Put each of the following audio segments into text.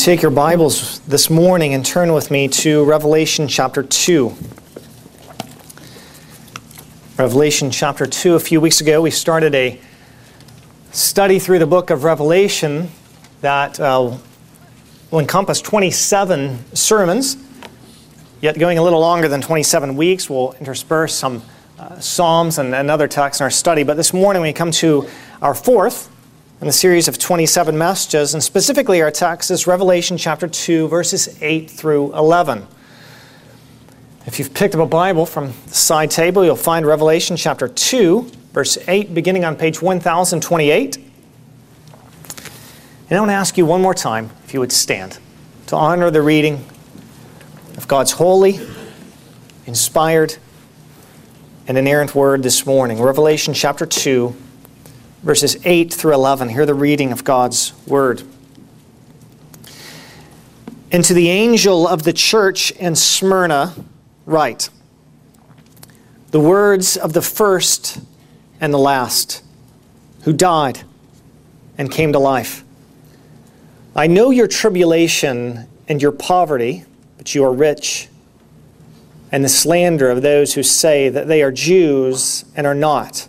Take your Bibles this morning and turn with me to Revelation chapter 2. Revelation chapter 2. A few weeks ago, we started a study through the book of Revelation that uh, will encompass 27 sermons, yet going a little longer than 27 weeks. We'll intersperse some uh, Psalms and, and other texts in our study. But this morning, we come to our fourth in the series of 27 messages, and specifically our text is Revelation chapter 2, verses 8 through 11. If you've picked up a Bible from the side table, you'll find Revelation chapter 2, verse 8, beginning on page 1028. And I want to ask you one more time if you would stand to honor the reading of God's holy, inspired, and inerrant word this morning. Revelation chapter 2, verses 8 through 11. Hear the reading of God's word. And to the angel of the church in Smyrna, write the words of the first and the last, who died and came to life. I know your tribulation and your poverty, but you are rich, and the slander of those who say that they are Jews and are not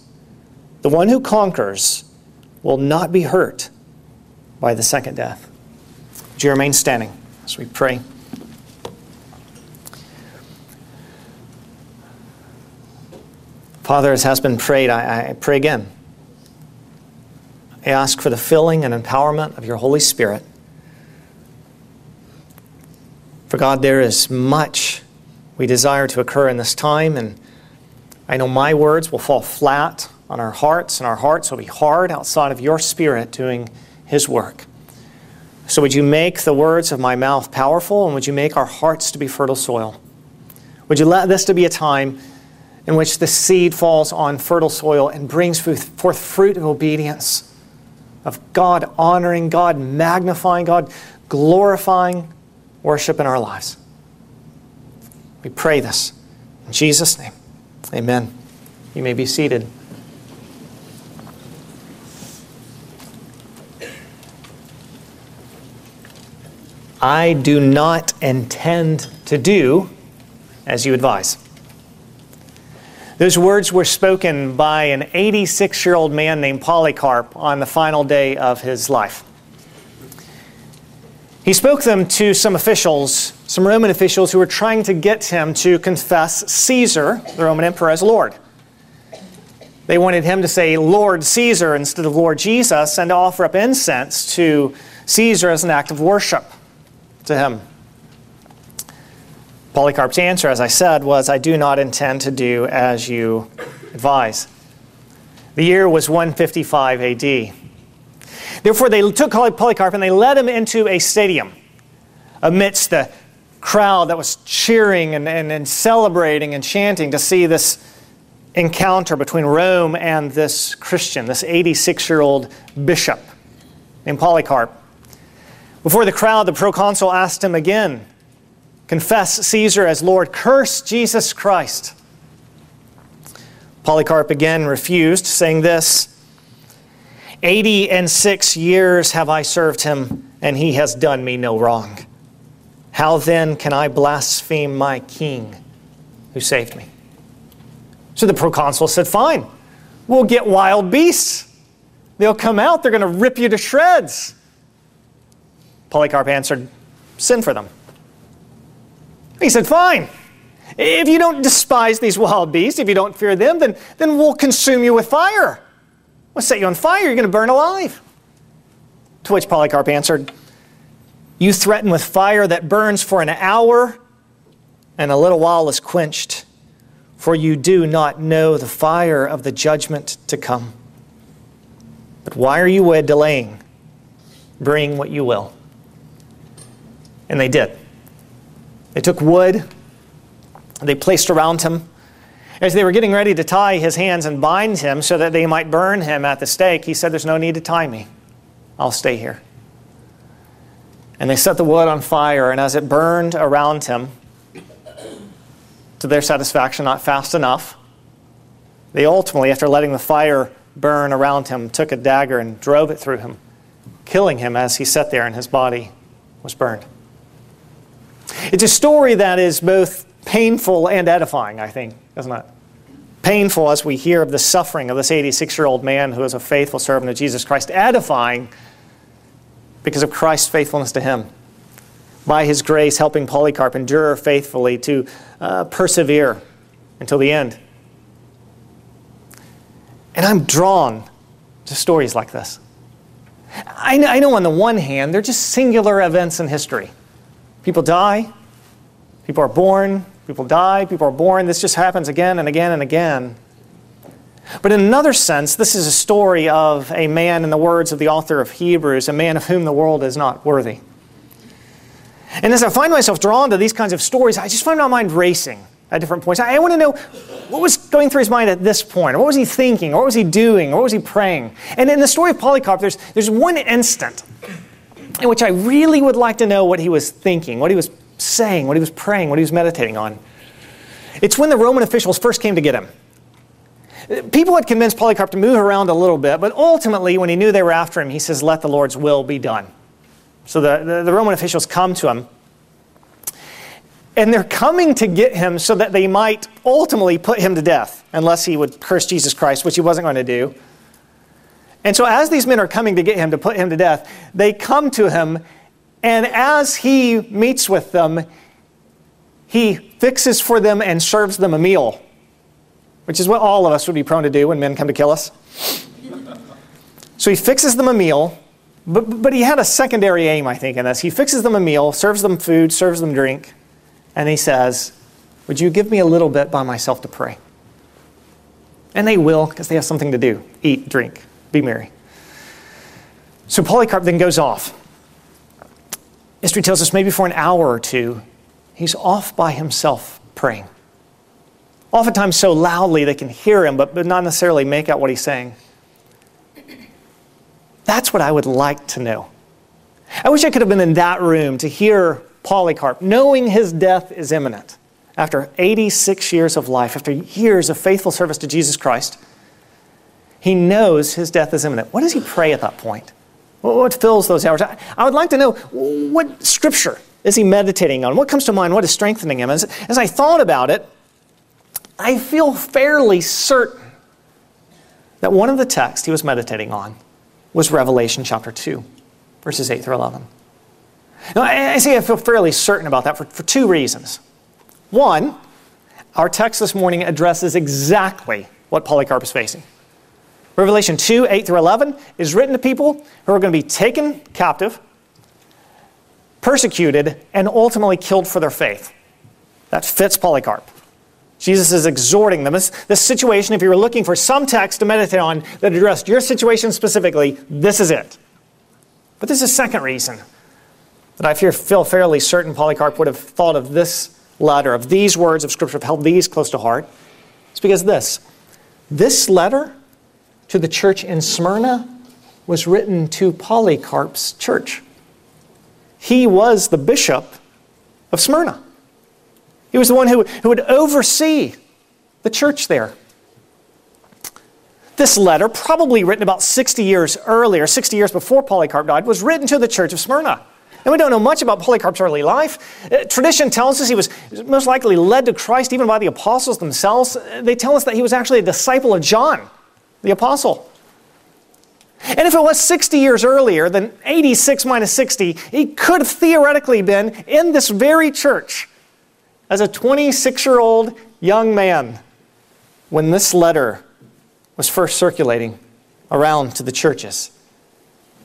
The one who conquers will not be hurt by the second death. Would you remain standing as we pray? Father, as has been prayed, I, I pray again. I ask for the filling and empowerment of your Holy Spirit. For God, there is much we desire to occur in this time, and I know my words will fall flat on our hearts, and our hearts will be hard outside of your Spirit doing His work. So, would you make the words of my mouth powerful, and would you make our hearts to be fertile soil? Would you let this to be a time in which the seed falls on fertile soil and brings forth fruit of obedience, of God honoring, God magnifying, God glorifying worship in our lives? We pray this in Jesus' name. Amen. You may be seated. I do not intend to do as you advise. Those words were spoken by an 86 year old man named Polycarp on the final day of his life. He spoke them to some officials, some Roman officials who were trying to get him to confess Caesar, the Roman emperor, as Lord. They wanted him to say Lord Caesar instead of Lord Jesus and to offer up incense to Caesar as an act of worship to him. Polycarp's answer, as I said, was, I do not intend to do as you advise. The year was 155 AD. Therefore, they took Polycarp and they led him into a stadium amidst the crowd that was cheering and, and, and celebrating and chanting to see this encounter between Rome and this Christian, this 86 year old bishop named Polycarp. Before the crowd, the proconsul asked him again confess Caesar as Lord, curse Jesus Christ. Polycarp again refused, saying this Eighty and six years have I served him, and he has done me no wrong. How then can I blaspheme my king who saved me? So the proconsul said, Fine, we'll get wild beasts. They'll come out, they're going to rip you to shreds. Polycarp answered, Send for them. He said, Fine. If you don't despise these wild beasts, if you don't fear them, then, then we'll consume you with fire. We'll set you on fire. You're going to burn alive. To which Polycarp answered, You threaten with fire that burns for an hour and a little while is quenched, for you do not know the fire of the judgment to come. But why are you delaying? Bring what you will. And they did. They took wood, they placed around him. As they were getting ready to tie his hands and bind him so that they might burn him at the stake, he said, There's no need to tie me. I'll stay here. And they set the wood on fire, and as it burned around him, to their satisfaction, not fast enough, they ultimately, after letting the fire burn around him, took a dagger and drove it through him, killing him as he sat there and his body was burned. It's a story that is both painful and edifying, I think, isn't it? Painful as we hear of the suffering of this 86 year old man who is a faithful servant of Jesus Christ, edifying because of Christ's faithfulness to him. By his grace, helping Polycarp endure faithfully to uh, persevere until the end. And I'm drawn to stories like this. I know, I know on the one hand, they're just singular events in history. People die, people are born, people die, people are born. This just happens again and again and again. But in another sense, this is a story of a man, in the words of the author of Hebrews, a man of whom the world is not worthy. And as I find myself drawn to these kinds of stories, I just find my mind racing at different points. I want to know what was going through his mind at this point. What was he thinking? What was he doing? What was he praying? And in the story of Polycarp, there's, there's one instant in which I really would like to know what he was thinking, what he was saying, what he was praying, what he was meditating on. It's when the Roman officials first came to get him. People had convinced Polycarp to move around a little bit, but ultimately, when he knew they were after him, he says, Let the Lord's will be done. So the, the, the Roman officials come to him and they're coming to get him so that they might ultimately put him to death, unless he would curse Jesus Christ, which he wasn't going to do. And so, as these men are coming to get him to put him to death, they come to him, and as he meets with them, he fixes for them and serves them a meal, which is what all of us would be prone to do when men come to kill us. So he fixes them a meal, but, but he had a secondary aim, I think, in this. He fixes them a meal, serves them food, serves them drink and he says, Would you give me a little bit by myself to pray? And they will, because they have something to do eat, drink, be merry. So Polycarp then goes off. History tells us maybe for an hour or two, he's off by himself praying. Oftentimes so loudly they can hear him, but, but not necessarily make out what he's saying. That's what I would like to know. I wish I could have been in that room to hear Polycarp, knowing his death is imminent, after 86 years of life, after years of faithful service to Jesus Christ, he knows his death is imminent. What does he pray at that point? What fills those hours? I would like to know what scripture is he meditating on? What comes to mind? What is strengthening him? As, as I thought about it, I feel fairly certain that one of the texts he was meditating on was Revelation chapter 2, verses 8 through 11. Now, I say I feel fairly certain about that for, for two reasons. One, our text this morning addresses exactly what Polycarp is facing. Revelation 2 8 through 11 is written to people who are going to be taken captive, persecuted, and ultimately killed for their faith. That fits Polycarp. Jesus is exhorting them. This, this situation, if you were looking for some text to meditate on that addressed your situation specifically, this is it. But there's a second reason that I fear, feel fairly certain Polycarp would have thought of this letter, of these words of Scripture, have held these close to heart. It's because this this letter to the church in Smyrna was written to Polycarp's church. He was the bishop of Smyrna. He was the one who, who would oversee the church there. This letter, probably written about 60 years earlier, 60 years before Polycarp died, was written to the church of Smyrna. And we don't know much about Polycarp's early life. Uh, tradition tells us he was most likely led to Christ even by the apostles themselves. Uh, they tell us that he was actually a disciple of John, the apostle. And if it was 60 years earlier, then 86 minus 60, he could have theoretically been in this very church as a 26 year old young man when this letter was first circulating around to the churches.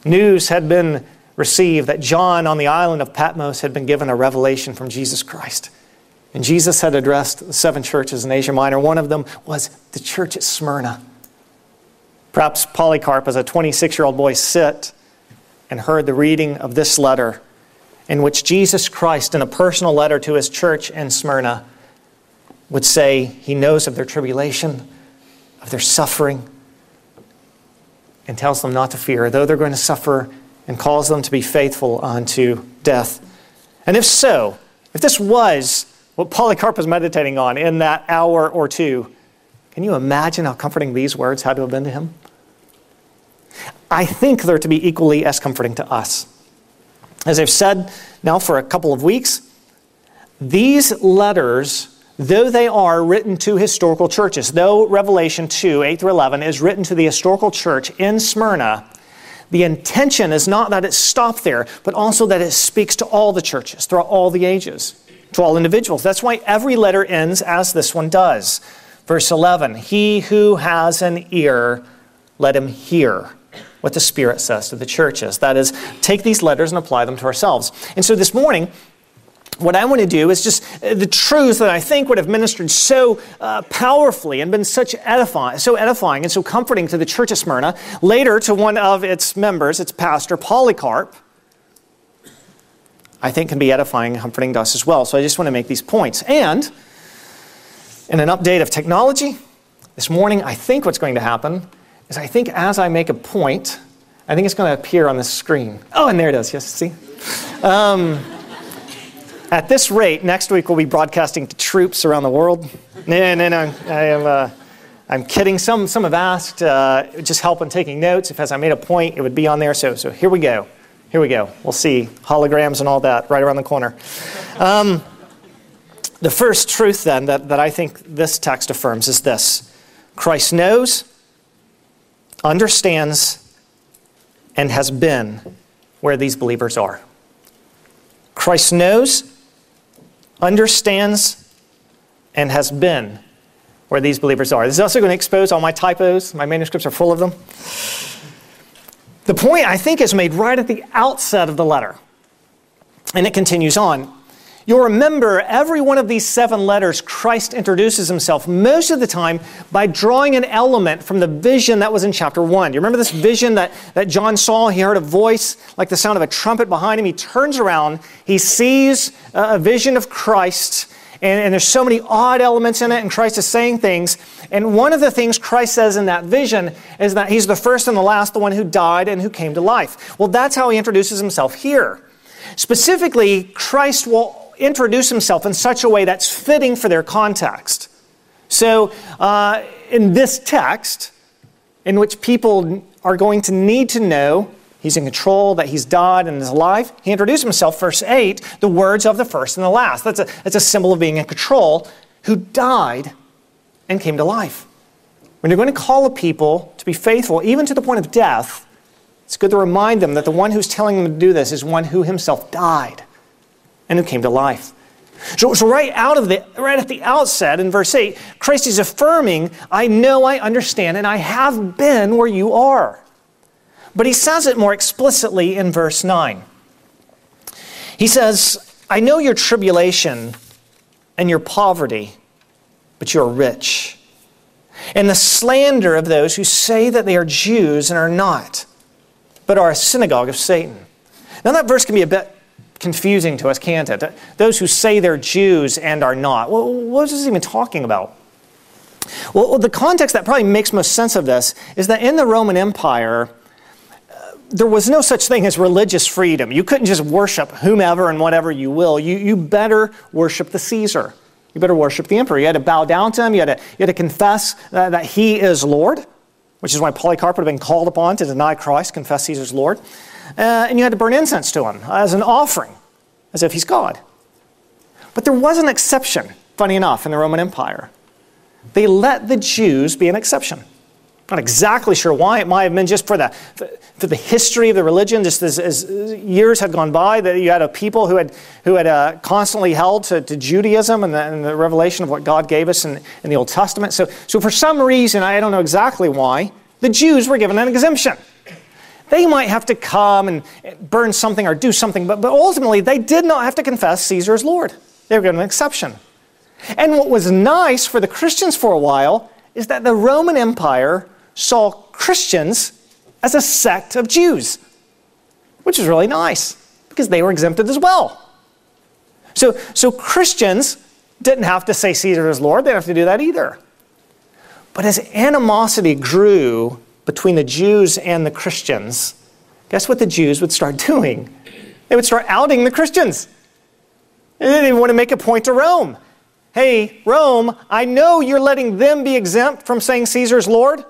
News had been received that John on the island of Patmos had been given a revelation from Jesus Christ. And Jesus had addressed the seven churches in Asia Minor. One of them was the church at Smyrna. Perhaps Polycarp, as a 26 year old boy, sit and heard the reading of this letter in which Jesus Christ, in a personal letter to his church in Smyrna, would say he knows of their tribulation, of their suffering, and tells them not to fear, though they're going to suffer, and calls them to be faithful unto death. And if so, if this was what Polycarp was meditating on in that hour or two, can you imagine how comforting these words had to have been to him? I think they're to be equally as comforting to us. As I've said now for a couple of weeks, these letters, though they are written to historical churches, though Revelation 2, 8 through 11, is written to the historical church in Smyrna, the intention is not that it stopped there, but also that it speaks to all the churches throughout all the ages, to all individuals. That's why every letter ends as this one does. Verse 11 He who has an ear, let him hear what the Spirit says to the churches. That is, take these letters and apply them to ourselves. And so this morning, what I want to do is just uh, the truth that I think would have ministered so uh, powerfully and been such edifying, so edifying and so comforting to the church of Smyrna, later to one of its members, its pastor, Polycarp, I think can be edifying and comforting to us as well. So I just want to make these points. And in an update of technology, this morning, I think what's going to happen is I think as I make a point, I think it's going to appear on the screen. Oh, and there it is. Yes, see? Um, at this rate, next week we'll be broadcasting to troops around the world. No, no, no. I am, uh, I'm kidding. Some, some have asked, uh, just help in taking notes. If as I made a point, it would be on there. So, so here we go. Here we go. We'll see holograms and all that right around the corner. Um, the first truth, then, that, that I think this text affirms is this Christ knows, understands, and has been where these believers are. Christ knows, understands, and has been where these believers are. This is also going to expose all my typos. My manuscripts are full of them. The point, I think, is made right at the outset of the letter. And it continues on. You'll remember every one of these seven letters, Christ introduces himself most of the time by drawing an element from the vision that was in chapter one. Do you remember this vision that, that John saw? He heard a voice like the sound of a trumpet behind him. He turns around, he sees a vision of Christ, and, and there's so many odd elements in it, and Christ is saying things. And one of the things Christ says in that vision is that he's the first and the last, the one who died and who came to life. Well, that's how he introduces himself here. Specifically, Christ will introduce himself in such a way that's fitting for their context. So, uh, in this text, in which people are going to need to know he's in control, that he's died and is alive, he introduced himself, verse 8, the words of the first and the last. That's a, that's a symbol of being in control, who died and came to life. When you're going to call a people to be faithful, even to the point of death, it's good to remind them that the one who's telling them to do this is one who himself died and who came to life. So, so, right out of the right at the outset in verse 8, Christ is affirming, I know, I understand, and I have been where you are. But he says it more explicitly in verse 9. He says, I know your tribulation and your poverty, but you are rich. And the slander of those who say that they are Jews and are not, but are a synagogue of Satan. Now, that verse can be a bit confusing to us, can't it? Those who say they're Jews and are not. Well, what is this even talking about? Well, the context that probably makes most sense of this is that in the Roman Empire, uh, there was no such thing as religious freedom. You couldn't just worship whomever and whatever you will. You, you better worship the Caesar. You better worship the emperor. You had to bow down to him. You had to, you had to confess that, that he is Lord, which is why Polycarp would have been called upon to deny Christ, confess Caesar's Lord. Uh, and you had to burn incense to him as an offering, as if he's God. But there was an exception, funny enough, in the Roman Empire. They let the Jews be an exception. Not exactly sure why. It might have been just for the, for the history of the religion, just as, as years had gone by, that you had a people who had, who had uh, constantly held to, to Judaism and the, and the, revelation of what God gave us in, in the Old Testament. So, so, for some reason, I don't know exactly why, the Jews were given an exemption. They might have to come and burn something or do something, but, but ultimately they did not have to confess Caesar as Lord. They were given an exception. And what was nice for the Christians for a while is that the Roman Empire saw Christians as a sect of Jews, which is really nice. Because they were exempted as well. So, so Christians didn't have to say Caesar is Lord, they didn't have to do that either. But as animosity grew between the Jews and the Christians, guess what the Jews would start doing? They would start outing the Christians. They want to make a point to Rome. Hey, Rome, I know you're letting them be exempt from saying Caesar's Lord.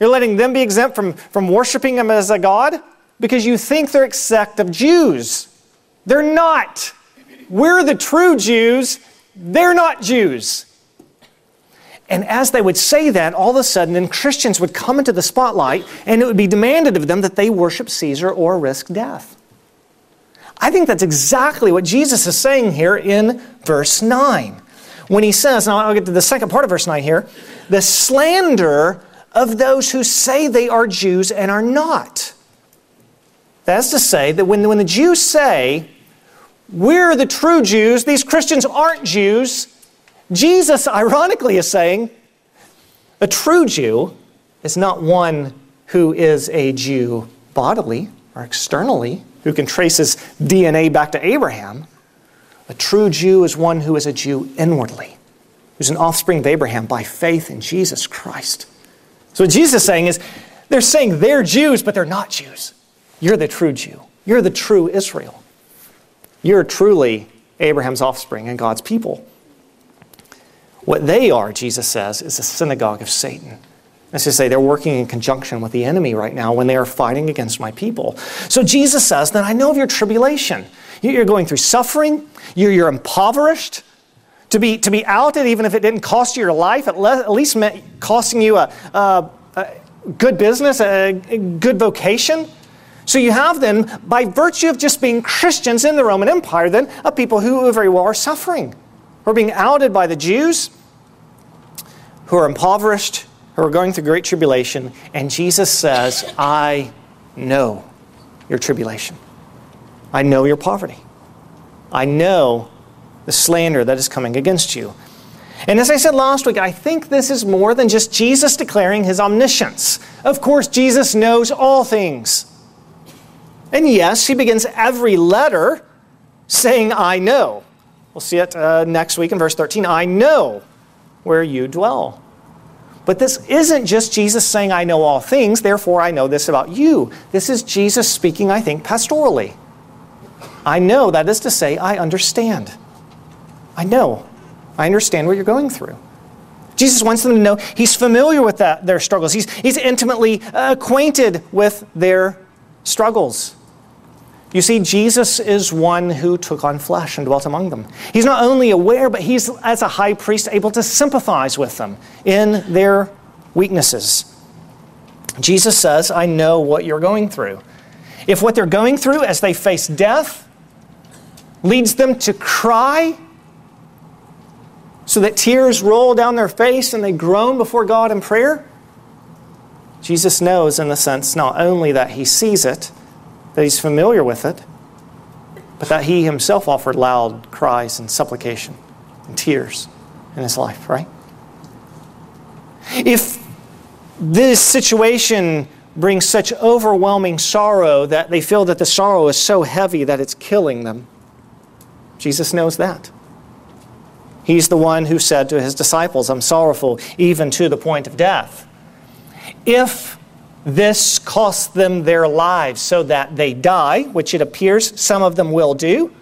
You're letting them be exempt from, from worshiping him as a God because you think they're sect of Jews. They're not. We're the true Jews. They're not Jews. And as they would say that, all of a sudden, then Christians would come into the spotlight and it would be demanded of them that they worship Caesar or risk death. I think that's exactly what Jesus is saying here in verse 9. When he says, now I'll get to the second part of verse 9 here, the slander of those who say they are Jews and are not. That's to say that when, when the Jews say, we're the true Jews, these Christians aren't Jews, Jesus, ironically, is saying, a true Jew is not one who is a Jew bodily or externally, who can trace his DNA back to Abraham. A true Jew is one who is a Jew inwardly, who's an offspring of Abraham by faith in Jesus Christ. So, what Jesus is saying is, they're saying they're Jews, but they're not Jews. You're the true Jew. You're the true Israel. You're truly Abraham's offspring and God's people. What they are, Jesus says, is a synagogue of Satan. That's to say, they're working in conjunction with the enemy right now when they are fighting against my people. So Jesus says Then I know of your tribulation. You're going through suffering, you're, impoverished. To be, to be outed, even if it didn't cost you your life, at, le- at least meant costing you a, a, a good business, a, a good vocation. So you have then, by virtue of just being Christians in the Roman Empire, then a people who very well are suffering, who are being outed by the Jews, who are impoverished, who are going through great tribulation, and Jesus says, I know your tribulation. I know your poverty. I know the slander that is coming against you. And as I said last week, I think this is more than just Jesus declaring his omniscience. Of course, Jesus knows all things. And yes, he begins every letter saying, I know. We'll see it uh, next week in verse 13. I know where you dwell. But this isn't just Jesus saying, I know all things, therefore I know this about you. This is Jesus speaking, I think, pastorally. I know, that is to say, I understand. I know. I understand what you're going through. Jesus wants them to know he's familiar with that, their struggles. He's, he's intimately acquainted with their struggles. You see, Jesus is one who took on flesh and dwelt among them. He's not only aware, but he's, as a high priest, able to sympathize with them in their weaknesses. Jesus says, I know what you're going through. If what they're going through as they face death leads them to cry so that tears roll down their face and they groan before God in prayer, Jesus knows, in the sense, not only that he sees it, that he's familiar with it, but that he himself offered loud cries and supplication and tears in his life, right? If this situation brings such overwhelming sorrow that they feel that the sorrow is so heavy that it's killing them, Jesus knows that. He's the one who said to his disciples, I'm sorrowful even to the point of death. If this costs them their lives so that they die, which it appears some of them will do.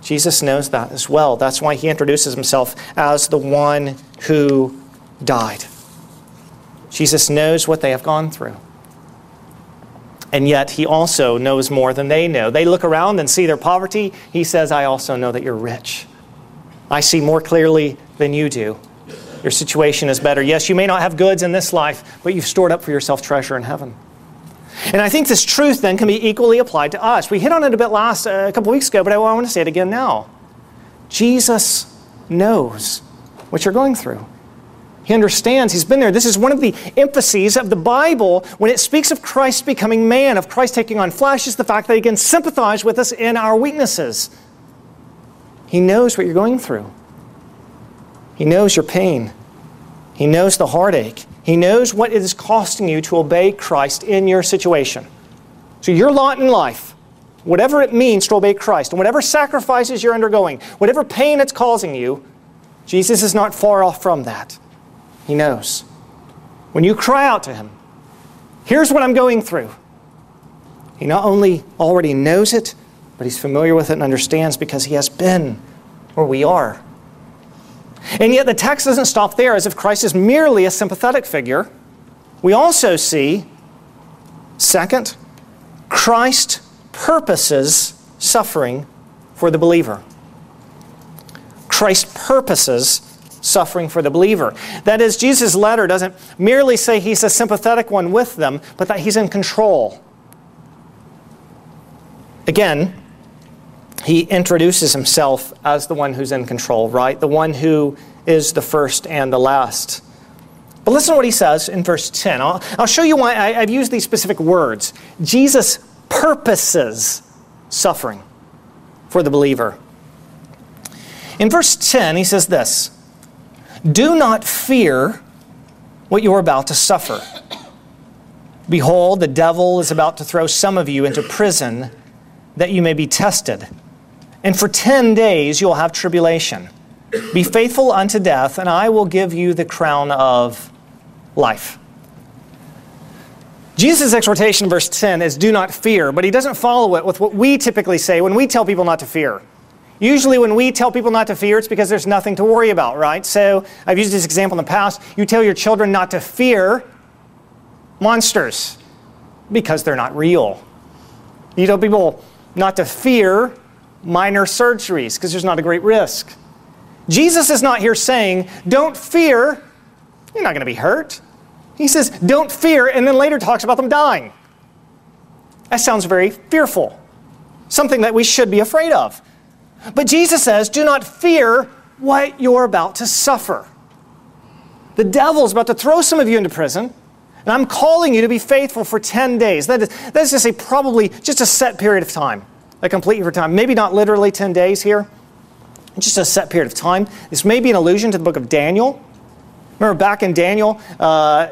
Jesus knows that as well. That's why he introduces himself as the one who died. Jesus knows what they have gone through. And yet, he also knows more than they know. They look around and see their poverty. He says, I also know that you're rich. I see more clearly than you do. Your situation is better. Yes, you may not have goods in this life, but you've stored up for yourself treasure in heaven. And I think this truth then can be equally applied to us. We hit on it a bit last uh, a couple weeks ago, but I want to say it again now. Jesus knows what you're going through. He understands. He's been there. This is one of the emphases of the Bible when it speaks of Christ becoming man, of Christ taking on flesh, is the fact that he can sympathize with us in our weaknesses. He knows what you're going through. He knows your pain. He knows the heartache. He knows what it is costing you to obey Christ in your situation. So, your lot in life, whatever it means to obey Christ, and whatever sacrifices you're undergoing, whatever pain it's causing you, Jesus is not far off from that. He knows. When you cry out to Him, here's what I'm going through. He not only already knows it, but He's familiar with it and understands because He has been where we are. And yet the text doesn't stop there as if Christ is merely a sympathetic figure. We also see, second, Christ purposes suffering for the believer. Christ purposes suffering for the believer. That is, Jesus' letter doesn't merely say he's a sympathetic one with them, but that he's in control. Again, he introduces himself as the one who's in control, right? The one who is the first and the last. But listen to what he says in verse 10. I'll, I'll show you why I, I've used these specific words. Jesus purposes suffering for the believer. In verse 10, he says this Do not fear what you're about to suffer. Behold, the devil is about to throw some of you into prison that you may be tested. And for 10 days you'll have tribulation. Be faithful unto death, and I will give you the crown of life. Jesus' exhortation verse 10 is do not fear, but he doesn't follow it with what we typically say when we tell people not to fear. Usually, when we tell people not to fear, it's because there's nothing to worry about, right? So, I've used this example in the past. You tell your children not to fear monsters because they're not real. You tell people not to fear minor surgeries because there's not a great risk. Jesus is not here saying, don't fear, you're not going to be hurt. He says, don't fear, and then later talks about them dying. That sounds very fearful, something that we should be afraid of. But Jesus says, do not fear what you're about to suffer. The devil's about to throw some of you into prison, and I'm calling you to be faithful for 10 days. That is, that is to say, probably just a set period of time, a complete for time. Maybe not literally 10 days here, just a set period of time. This may be an allusion to the book of Daniel. Remember back in Daniel, uh,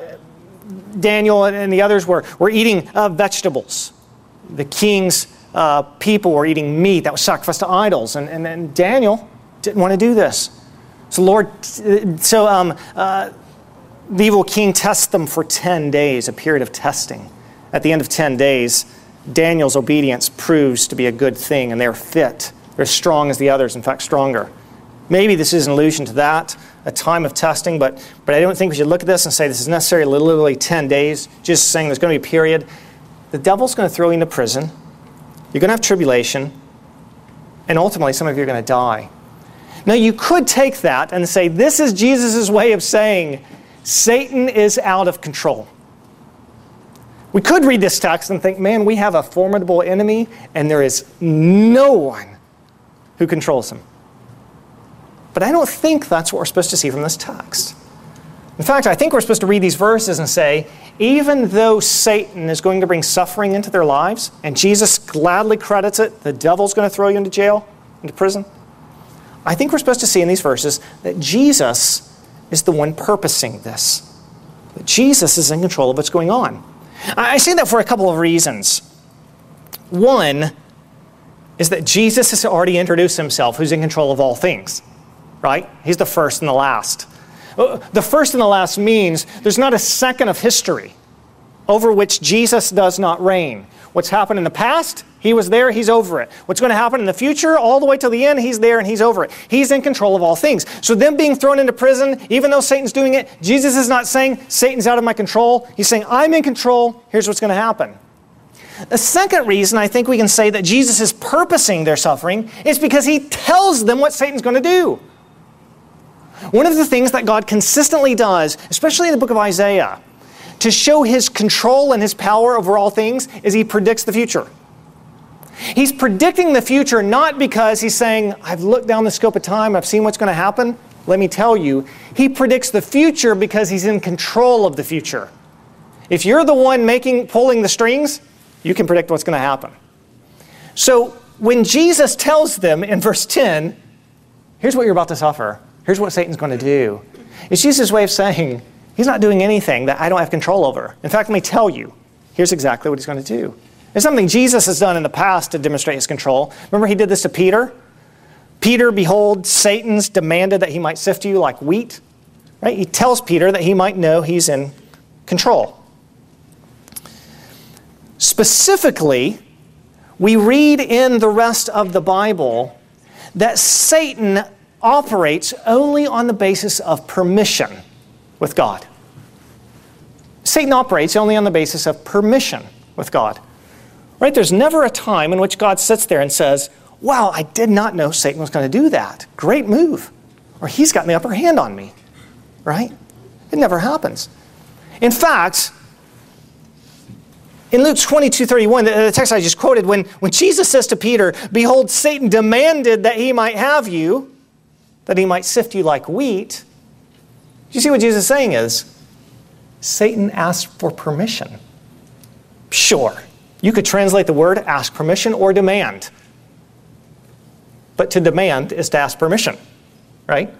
Daniel and the others were, were eating uh, vegetables. The king's uh, people were eating meat that was sacrificed to idols. And, and, and Daniel didn't want to do this. So, Lord, so um, uh, the evil king tests them for 10 days, a period of testing. At the end of 10 days, Daniel's obedience proves to be a good thing, and they're fit. They're as strong as the others, in fact, stronger. Maybe this is an allusion to that, a time of testing, but, but I don't think we should look at this and say this is necessarily literally 10 days, just saying there's going to be a period. The devil's going to throw you into prison. You're going to have tribulation. And ultimately, some of you are going to die. Now, you could take that and say this is Jesus' way of saying Satan is out of control. We could read this text and think, man, we have a formidable enemy, and there is no one who controls him. But I don't think that's what we're supposed to see from this text. In fact, I think we're supposed to read these verses and say, even though Satan is going to bring suffering into their lives, and Jesus gladly credits it, the devil's going to throw you into jail, into prison. I think we're supposed to see in these verses that Jesus is the one purposing this. That Jesus is in control of what's going on. I say that for a couple of reasons. One is that Jesus has already introduced himself, who's in control of all things right? He's the first and the last. Uh, the first and the last means there's not a second of history over which Jesus does not reign. What's happened in the past, he was there, he's over it. What's going to happen in the future, all the way to the end, he's there and he's over it. He's in control of all things. So, them being thrown into prison, even though Satan's doing it, Jesus is not saying, Satan's out of my control. He's saying, I'm in control, here's what's going to happen. The second reason I think we can say that Jesus is purposing their suffering is because he tells them what Satan's going to do. One of the things that God consistently does, especially in the book of Isaiah, to show his control and his power over all things, is he predicts the future. He's predicting the future not because he's saying, I've looked down the scope of time, I've seen what's going to happen. Let me tell you, he predicts the future because he's in control of the future. If you're the one making pulling the strings, you can predict what's going to happen. So when Jesus tells them in verse 10, here's what you're about to suffer. Here's what Satan's going to do. It's Jesus' way of saying, He's not doing anything that I don't have control over. In fact, let me tell you, here's exactly what He's going to do. It's something Jesus has done in the past to demonstrate his control. Remember, he did this to Peter? Peter, behold, Satan's demanded that he might sift you like wheat. Right? He tells Peter that he might know he's in control. Specifically, we read in the rest of the Bible that Satan operates only on the basis of permission with God. Satan operates only on the basis of permission with God. Right? There's never a time in which God sits there and says, Wow, I did not know Satan was going to do that. Great move. Or he's got the upper hand on me. Right? It never happens. In fact, in Luke 22 31, the text I just quoted, when, when Jesus says to Peter, Behold, Satan demanded that he might have you, that he might sift you like wheat. You see what Jesus is saying is, Satan asked for permission. Sure, you could translate the word ask permission or demand. But to demand is to ask permission, right?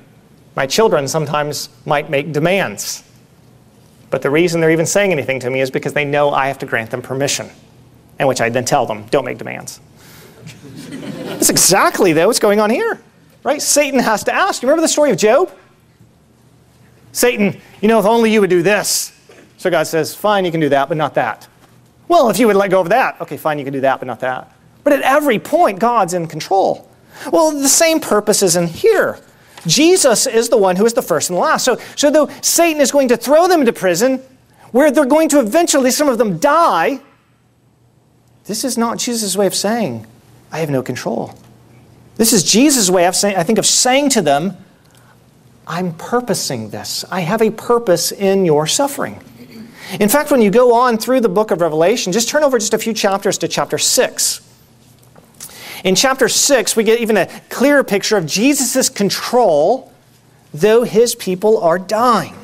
My children sometimes might make demands. But the reason they're even saying anything to me is because they know I have to grant them permission, and which I then tell them, don't make demands. That's exactly, though, what's going on here, right? Satan has to ask. You remember the story of Job? Satan, you know, if only you would do this. So God says, fine, you can do that, but not that. Well, if you would let go of that, okay, fine, you can do that, but not that. But at every point, God's in control. Well, the same purpose is in here. Jesus is the one who is the first and the last. So, so though Satan is going to throw them into prison, where they're going to eventually, some of them die, this is not Jesus' way of saying, I have no control. This is Jesus' way of saying, I think, of saying to them, I'm purposing this. I have a purpose in your suffering. In fact, when you go on through the book of Revelation, just turn over just a few chapters to chapter 6. In chapter 6, we get even a clearer picture of Jesus' control, though his people are dying.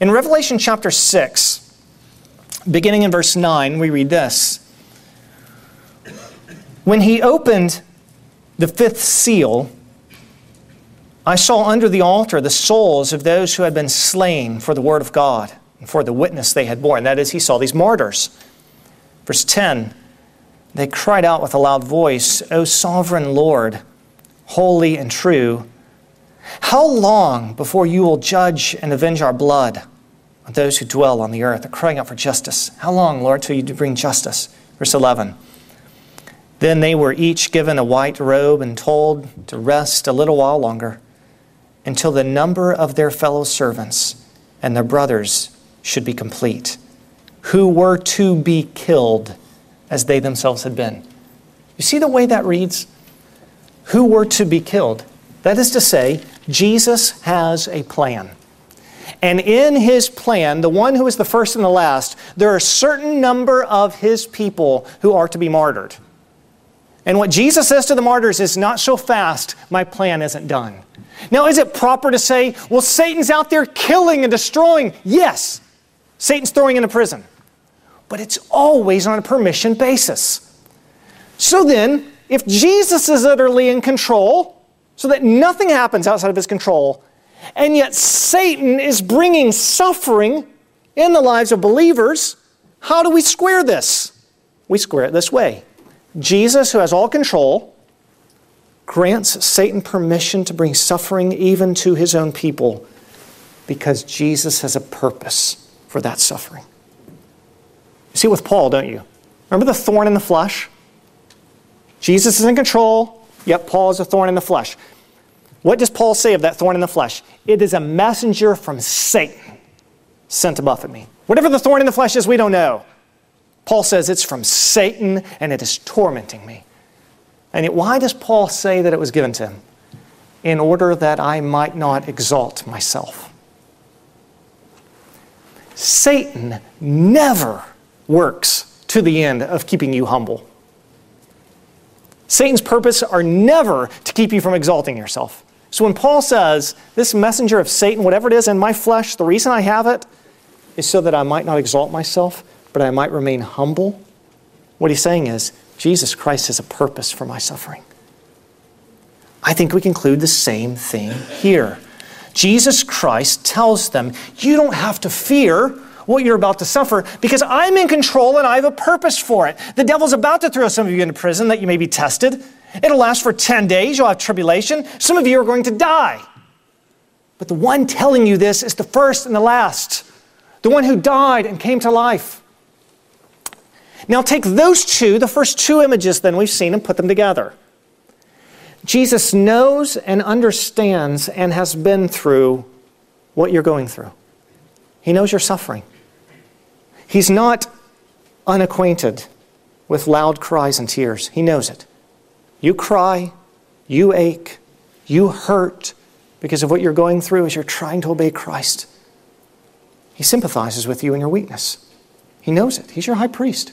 In Revelation chapter 6, beginning in verse 9, we read this When he opened the fifth seal, I saw under the altar the souls of those who had been slain for the word of God and for the witness they had borne. That is, he saw these martyrs. Verse 10 they cried out with a loud voice, O sovereign Lord, holy and true, how long before you will judge and avenge our blood on those who dwell on the earth? They're crying out for justice. How long, Lord, till you bring justice? Verse 11. Then they were each given a white robe and told to rest a little while longer until the number of their fellow servants and their brothers should be complete, who were to be killed as they themselves had been. You see the way that reads? Who were to be killed? That is to say, Jesus has a plan. And in his plan, the one who is the first and the last, there are a certain number of his people who are to be martyred. And what Jesus says to the martyrs is, Not so fast, my plan isn't done. Now, is it proper to say, Well, Satan's out there killing and destroying? Yes. Satan's throwing into prison but it's always on a permission basis. So then, if Jesus is utterly in control, so that nothing happens outside of his control, and yet Satan is bringing suffering in the lives of believers, how do we square this? We square it this way Jesus, who has all control, grants Satan permission to bring suffering even to his own people because Jesus has a purpose for that suffering. You see it with Paul, don't you? Remember the thorn in the flesh? Jesus is in control, yet Paul is a thorn in the flesh. What does Paul say of that thorn in the flesh? It is a messenger from Satan sent to buffet me. Whatever the thorn in the flesh is, we don't know. Paul says it's from Satan and it is tormenting me. And yet, why does Paul say that it was given to him? In order that I might not exalt myself. Satan never works to the end of keeping you humble. Satan's purpose are never to keep you from exalting yourself. So when Paul says, This messenger of Satan, whatever it is in my flesh, the reason I have it is so that I might not exalt myself, but I might remain humble, what he's saying is, Jesus Christ has a purpose for my suffering. I think we conclude the same thing here. Jesus Christ tells them, You don't have to fear what you're about to suffer because I'm in control and I have a purpose for it. The devil's about to throw some of you into prison that you may be tested. It'll last for 10 days. You'll have tribulation. Some of you are going to die. But the one telling you this is the first and the last, the one who died and came to life. Now take those two, the first two images then we've seen, and put them together. Jesus knows and understands and has been through what you're going through. He knows you're suffering. He's not unacquainted with loud cries and tears. He knows it. You cry, you ache, you hurt because of what you're going through as you're trying to obey Christ. He sympathizes with you in your weakness. He knows it. He's your high priest.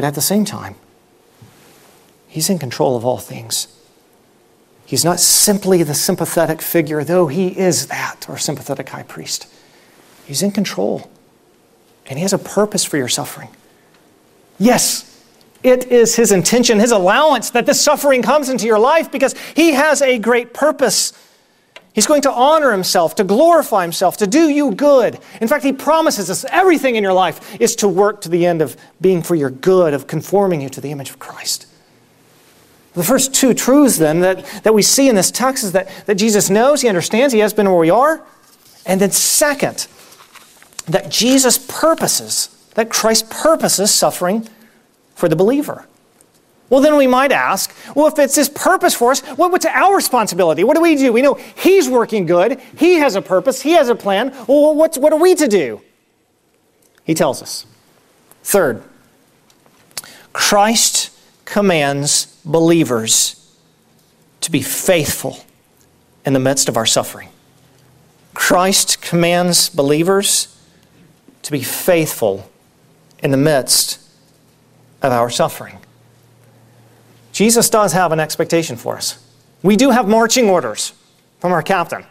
But at the same time, He's in control of all things. He's not simply the sympathetic figure, though he is that, or sympathetic high priest. He's in control, and he has a purpose for your suffering. Yes, it is his intention, his allowance that this suffering comes into your life because he has a great purpose. He's going to honor himself, to glorify himself, to do you good. In fact, he promises us everything in your life is to work to the end of being for your good, of conforming you to the image of Christ. The first two truths, then, that, that we see in this text is that, that Jesus knows, he understands, he has been where we are. And then, second, that Jesus purposes, that Christ purposes suffering for the believer. Well, then we might ask, well, if it's his purpose for us, what, what's our responsibility? What do we do? We know he's working good, he has a purpose, he has a plan. Well, what are we to do? He tells us. Third, Christ commands believers to be faithful in the midst of our suffering. Christ commands believers to be faithful in the midst of our suffering. Jesus does have an expectation for us. We do have marching orders from our captain.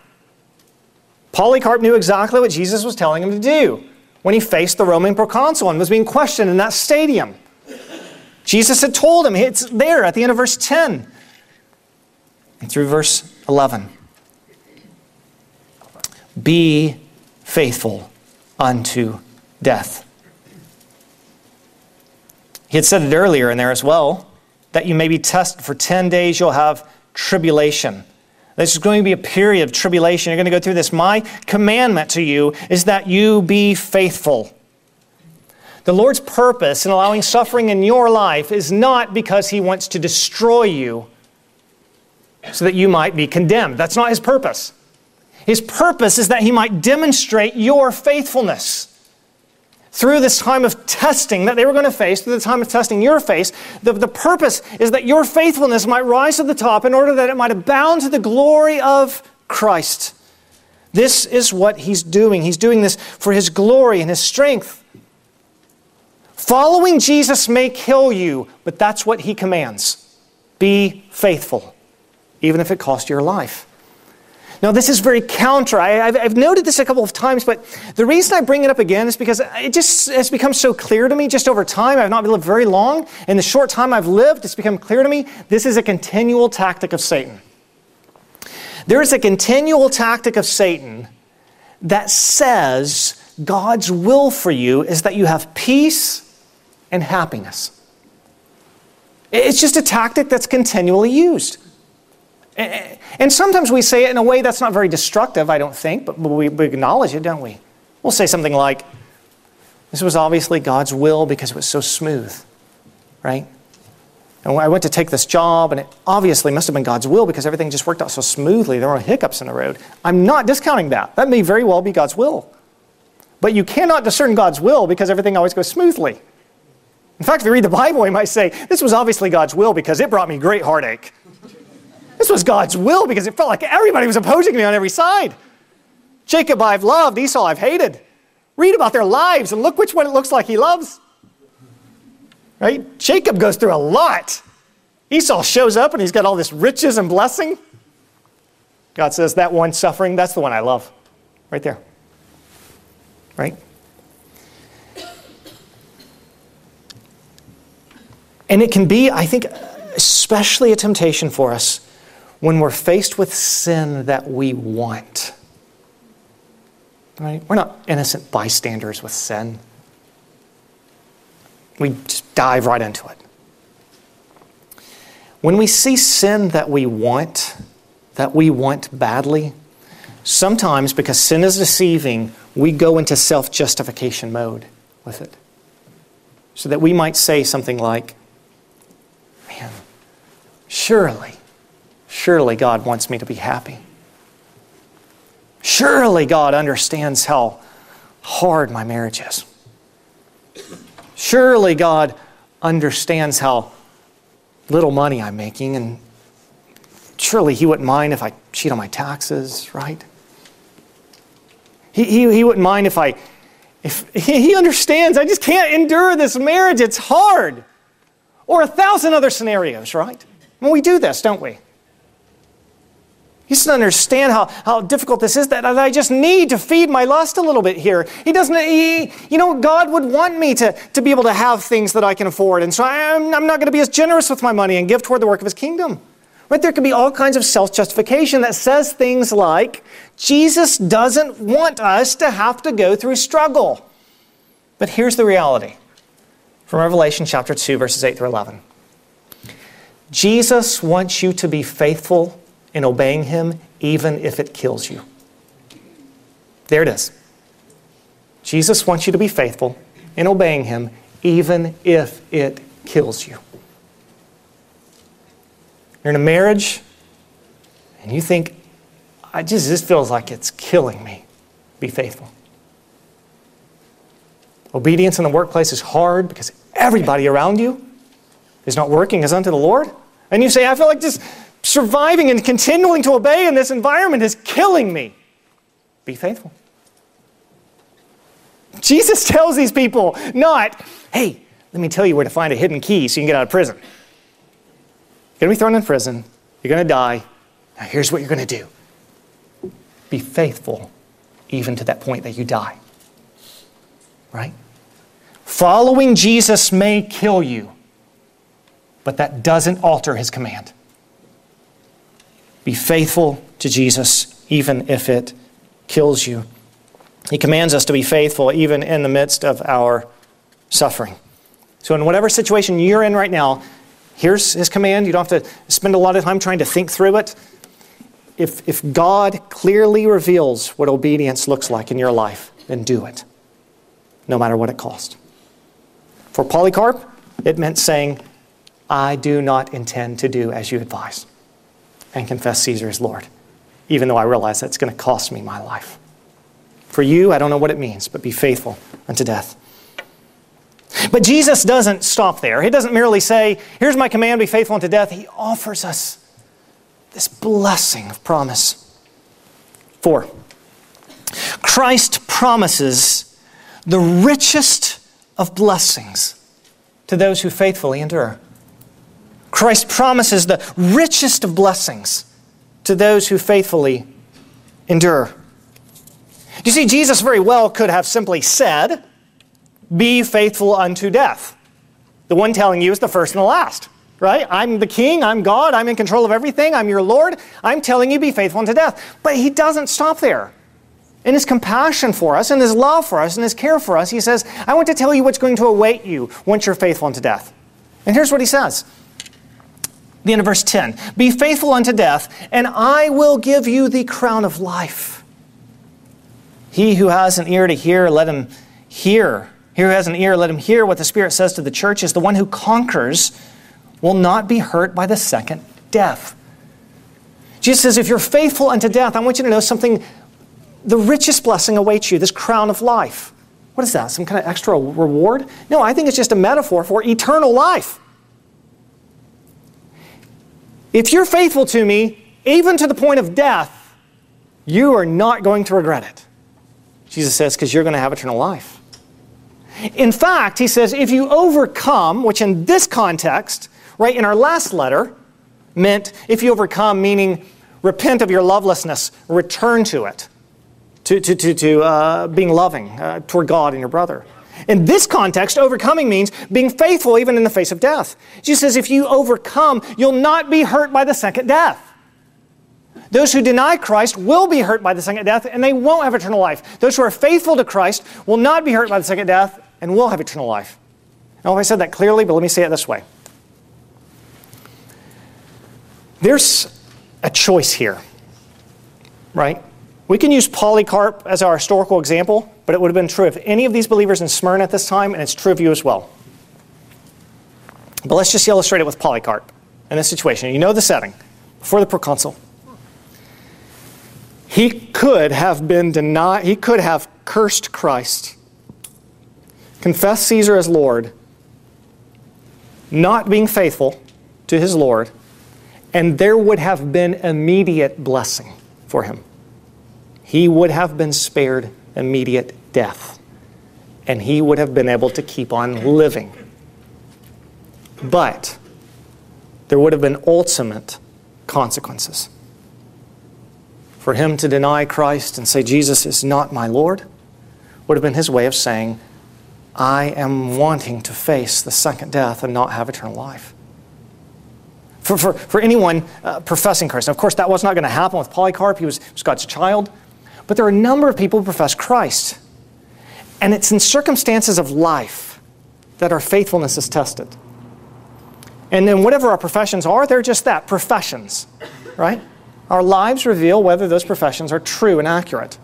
Polycarp knew exactly what Jesus was telling him to do when he faced the Roman proconsul and was being questioned in that stadium. Jesus had told him, it's there at the end of verse 10 and through verse 11. Be faithful unto death. He had said it earlier in there as well that you may be tested for 10 days, you'll have tribulation. This is going to be a period of tribulation. You're going to go through this. My commandment to you is that you be faithful. The Lord's purpose in allowing suffering in your life is not because He wants to destroy you so that you might be condemned. That's not His purpose. His purpose is that He might demonstrate your faithfulness. Through this time of testing that they were going to face, through the time of testing your face, the, the purpose is that your faithfulness might rise to the top in order that it might abound to the glory of Christ. This is what He's doing. He's doing this for His glory and His strength. Following Jesus may kill you, but that's what he commands. Be faithful, even if it costs your life. Now, this is very counter. I, have noted this a couple of times, but the reason I bring it up again is because it just has become so clear to me just over time. I've not lived very long. In the short time I've lived, it's become clear to me this is a continual tactic of Satan. There is a continual tactic of Satan that says God's will for you is that you have peace and happiness. It's just a tactic that's continually used. And sometimes we say it in a way that's not very destructive, I don't think, but we acknowledge it, don't we? We'll say something like, This was obviously God's will because it was so smooth, right? And I went to take this job, and it obviously must have been God's will because everything just worked out so smoothly. There were no hiccups in the road. I'm not discounting that. That may very well be God's will. But you cannot discern God's will because everything always goes smoothly. In fact, if you read the Bible, you might say, This was obviously God's will because it brought me great heartache. This was God's will because it felt like everybody was opposing me on every side. Jacob I've loved, Esau I've hated. Read about their lives and look which one it looks like he loves. Right? Jacob goes through a lot. Esau shows up and he's got all this riches and blessing. God says, That one suffering, that's the one I love. Right there. Right? And it can be, I think, especially a temptation for us when we're faced with sin that we want. Right? We're not innocent bystanders with sin. We just dive right into it. When we see sin that we want, that we want badly, sometimes because sin is deceiving, we go into self justification mode with it. So that we might say something like, Man, surely, surely God wants me to be happy. Surely God understands how hard my marriage is. Surely God understands how little money I'm making, and surely He wouldn't mind if I cheat on my taxes, right? He, he, he wouldn't mind if I, if he understands I just can't endure this marriage, it's hard. Or a thousand other scenarios, right? When we do this, don't we? He doesn't understand how, how difficult this is, that I just need to feed my lust a little bit here. He doesn't, he, you know, God would want me to, to be able to have things that I can afford. And so I'm, I'm not going to be as generous with my money and give toward the work of his kingdom. Right? There can be all kinds of self justification that says things like, Jesus doesn't want us to have to go through struggle. But here's the reality from Revelation chapter 2, verses 8 through 11. Jesus wants you to be faithful in obeying Him, even if it kills you. There it is. Jesus wants you to be faithful in obeying Him, even if it kills you. You're in a marriage and you think, I just, this feels like it's killing me. Be faithful. Obedience in the workplace is hard because everybody around you is not working as unto the Lord. And you say, I feel like just surviving and continuing to obey in this environment is killing me. Be faithful. Jesus tells these people not, hey, let me tell you where to find a hidden key so you can get out of prison. You're going to be thrown in prison. You're going to die. Now, here's what you're going to do be faithful even to that point that you die. Right? Following Jesus may kill you, but that doesn't alter his command. Be faithful to Jesus, even if it kills you. He commands us to be faithful even in the midst of our suffering. So, in whatever situation you're in right now, here's his command. You don't have to spend a lot of time trying to think through it. If, if God clearly reveals what obedience looks like in your life, then do it, no matter what it costs. For Polycarp, it meant saying, I do not intend to do as you advise and confess Caesar as Lord, even though I realize that's going to cost me my life. For you, I don't know what it means, but be faithful unto death. But Jesus doesn't stop there. He doesn't merely say, Here's my command, be faithful unto death. He offers us this blessing of promise. Four, Christ promises the richest of blessings to those who faithfully endure. Christ promises the richest of blessings to those who faithfully endure. You see, Jesus very well could have simply said, Be faithful unto death. The one telling you is the first and the last, right? I'm the king, I'm God, I'm in control of everything, I'm your Lord. I'm telling you, be faithful unto death. But he doesn't stop there. In his compassion for us, in his love for us, in his care for us, he says, I want to tell you what's going to await you once you're faithful unto death. And here's what he says the end of verse 10 Be faithful unto death, and I will give you the crown of life. He who has an ear to hear, let him hear. He who has an ear, let him hear what the Spirit says to the churches. The one who conquers will not be hurt by the second death. Jesus says, if you're faithful unto death, I want you to know something, the richest blessing awaits you, this crown of life. What is that? Some kind of extra reward? No, I think it's just a metaphor for eternal life. If you're faithful to me, even to the point of death, you are not going to regret it. Jesus says, because you're going to have eternal life. In fact, he says, if you overcome, which in this context, right, in our last letter, meant if you overcome, meaning repent of your lovelessness, return to it, to, to, to, to uh, being loving uh, toward God and your brother. In this context, overcoming means being faithful even in the face of death. Jesus says, if you overcome, you'll not be hurt by the second death. Those who deny Christ will be hurt by the second death and they won't have eternal life. Those who are faithful to Christ will not be hurt by the second death and will have eternal life. Now, if I said that clearly, but let me say it this way. There's a choice here, right? We can use Polycarp as our historical example, but it would have been true of any of these believers in Smyrna at this time, and it's true of you as well. But let's just illustrate it with Polycarp in this situation. You know the setting before the proconsul. He could have been denied, he could have cursed Christ, confessed Caesar as Lord, not being faithful to his Lord, and there would have been immediate blessing for him. He would have been spared immediate death, and he would have been able to keep on living. But there would have been ultimate consequences. For him to deny Christ and say, Jesus is not my Lord, would have been his way of saying, I am wanting to face the second death and not have eternal life. For, for, for anyone uh, professing Christ, now, of course, that was not going to happen with Polycarp. He was, was God's child. But there are a number of people who profess Christ. And it's in circumstances of life that our faithfulness is tested. And then, whatever our professions are, they're just that professions, right? Our lives reveal whether those professions are true and accurate.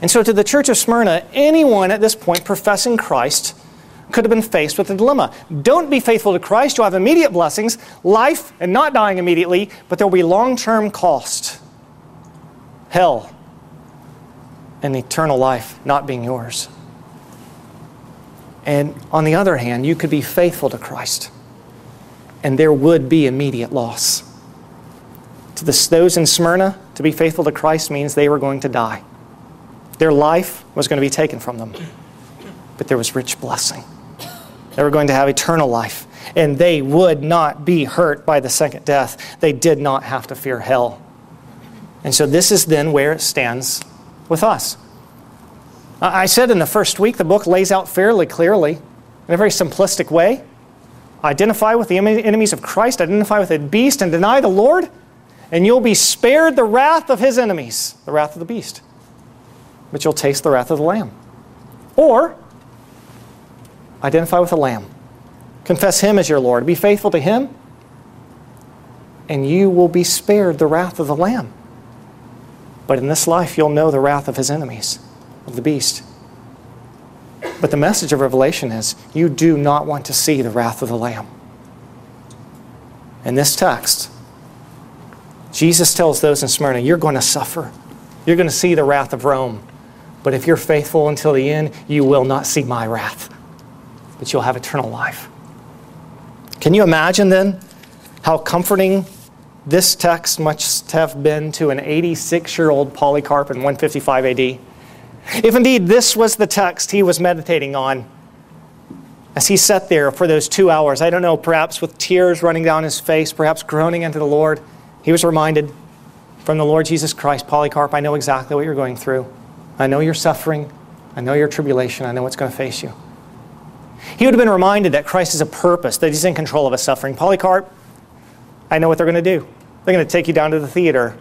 And so, to the church of Smyrna, anyone at this point professing Christ could have been faced with a dilemma. Don't be faithful to Christ, you'll have immediate blessings, life and not dying immediately, but there will be long term cost hell and eternal life not being yours. And on the other hand, you could be faithful to Christ and there would be immediate loss. To the, those in Smyrna, to be faithful to Christ means they were going to die. Their life was going to be taken from them, but there was rich blessing. They were going to have eternal life, and they would not be hurt by the second death. They did not have to fear hell. And so, this is then where it stands with us. I said in the first week, the book lays out fairly clearly, in a very simplistic way, identify with the enemies of Christ, identify with the beast, and deny the Lord, and you'll be spared the wrath of his enemies, the wrath of the beast. But you'll taste the wrath of the Lamb. Or, identify with the Lamb. Confess him as your Lord. Be faithful to him, and you will be spared the wrath of the Lamb. But in this life, you'll know the wrath of his enemies, of the beast. But the message of Revelation is you do not want to see the wrath of the Lamb. In this text, Jesus tells those in Smyrna, You're going to suffer. You're going to see the wrath of Rome. But if you're faithful until the end, you will not see my wrath, but you'll have eternal life. Can you imagine then how comforting this text must have been to an 86 year old Polycarp in 155 AD? If indeed this was the text he was meditating on as he sat there for those two hours, I don't know, perhaps with tears running down his face, perhaps groaning unto the Lord, he was reminded from the Lord Jesus Christ, Polycarp, I know exactly what you're going through. I know you're suffering. I know your tribulation. I know what's going to face you. He would have been reminded that Christ has a purpose, that he's in control of his suffering. Polycarp, I know what they're going to do. They're going to take you down to the theater.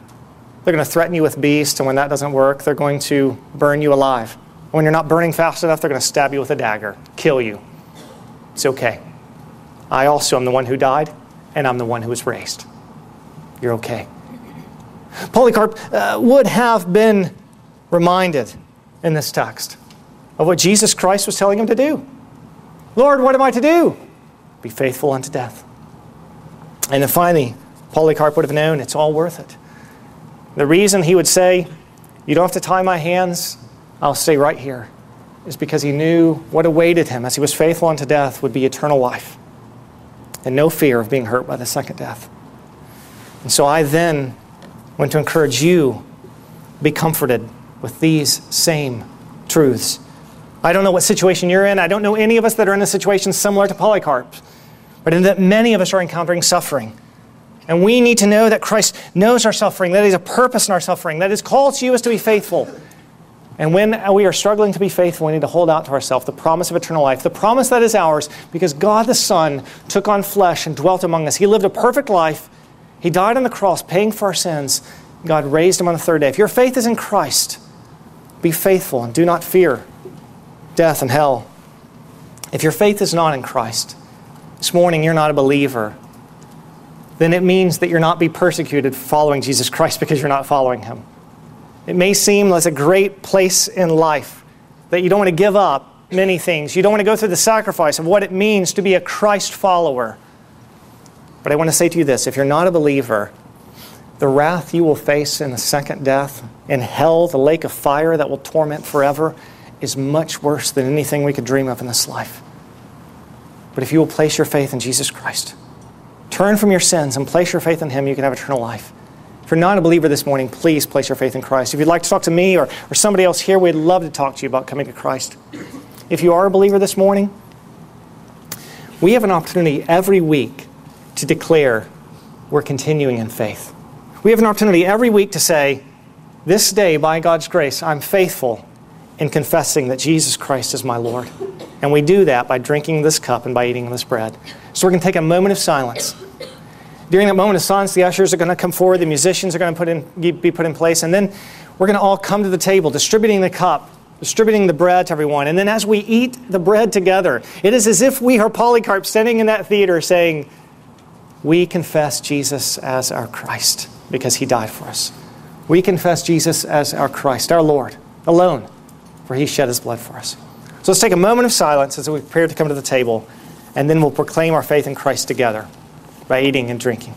They're going to threaten you with beasts, and when that doesn't work, they're going to burn you alive. When you're not burning fast enough, they're going to stab you with a dagger, kill you. It's okay. I also am the one who died, and I'm the one who was raised. You're okay. Polycarp uh, would have been reminded in this text of what Jesus Christ was telling him to do. Lord, what am I to do? Be faithful unto death. And then finally, Polycarp would have known it's all worth it. The reason he would say, You don't have to tie my hands, I'll stay right here, is because he knew what awaited him as he was faithful unto death would be eternal life and no fear of being hurt by the second death. And so I then want to encourage you be comforted with these same truths. I don't know what situation you're in. I don't know any of us that are in a situation similar to Polycarp, but in that many of us are encountering suffering. And we need to know that Christ knows our suffering, that He's a purpose in our suffering, that His call to you is to be faithful. And when we are struggling to be faithful, we need to hold out to ourselves the promise of eternal life, the promise that is ours because God the Son took on flesh and dwelt among us. He lived a perfect life He died on the cross, paying for our sins. God raised him on the third day. If your faith is in Christ, be faithful and do not fear death and hell. If your faith is not in Christ, this morning you're not a believer, then it means that you're not be persecuted following Jesus Christ because you're not following him. It may seem like a great place in life that you don't want to give up many things. You don't want to go through the sacrifice of what it means to be a Christ follower. But I want to say to you this if you're not a believer, the wrath you will face in the second death, in hell, the lake of fire that will torment forever, is much worse than anything we could dream of in this life. But if you will place your faith in Jesus Christ, turn from your sins and place your faith in Him, you can have eternal life. If you're not a believer this morning, please place your faith in Christ. If you'd like to talk to me or, or somebody else here, we'd love to talk to you about coming to Christ. If you are a believer this morning, we have an opportunity every week to declare we're continuing in faith. We have an opportunity every week to say, This day, by God's grace, I'm faithful in confessing that Jesus Christ is my Lord. And we do that by drinking this cup and by eating this bread. So we're going to take a moment of silence. During that moment of silence, the ushers are going to come forward, the musicians are going to put in, be put in place, and then we're going to all come to the table, distributing the cup, distributing the bread to everyone. And then as we eat the bread together, it is as if we are Polycarp standing in that theater saying, We confess Jesus as our Christ because he died for us. We confess Jesus as our Christ, our Lord, alone, for he shed his blood for us. So let's take a moment of silence as we prepare to come to the table, and then we'll proclaim our faith in Christ together by eating and drinking.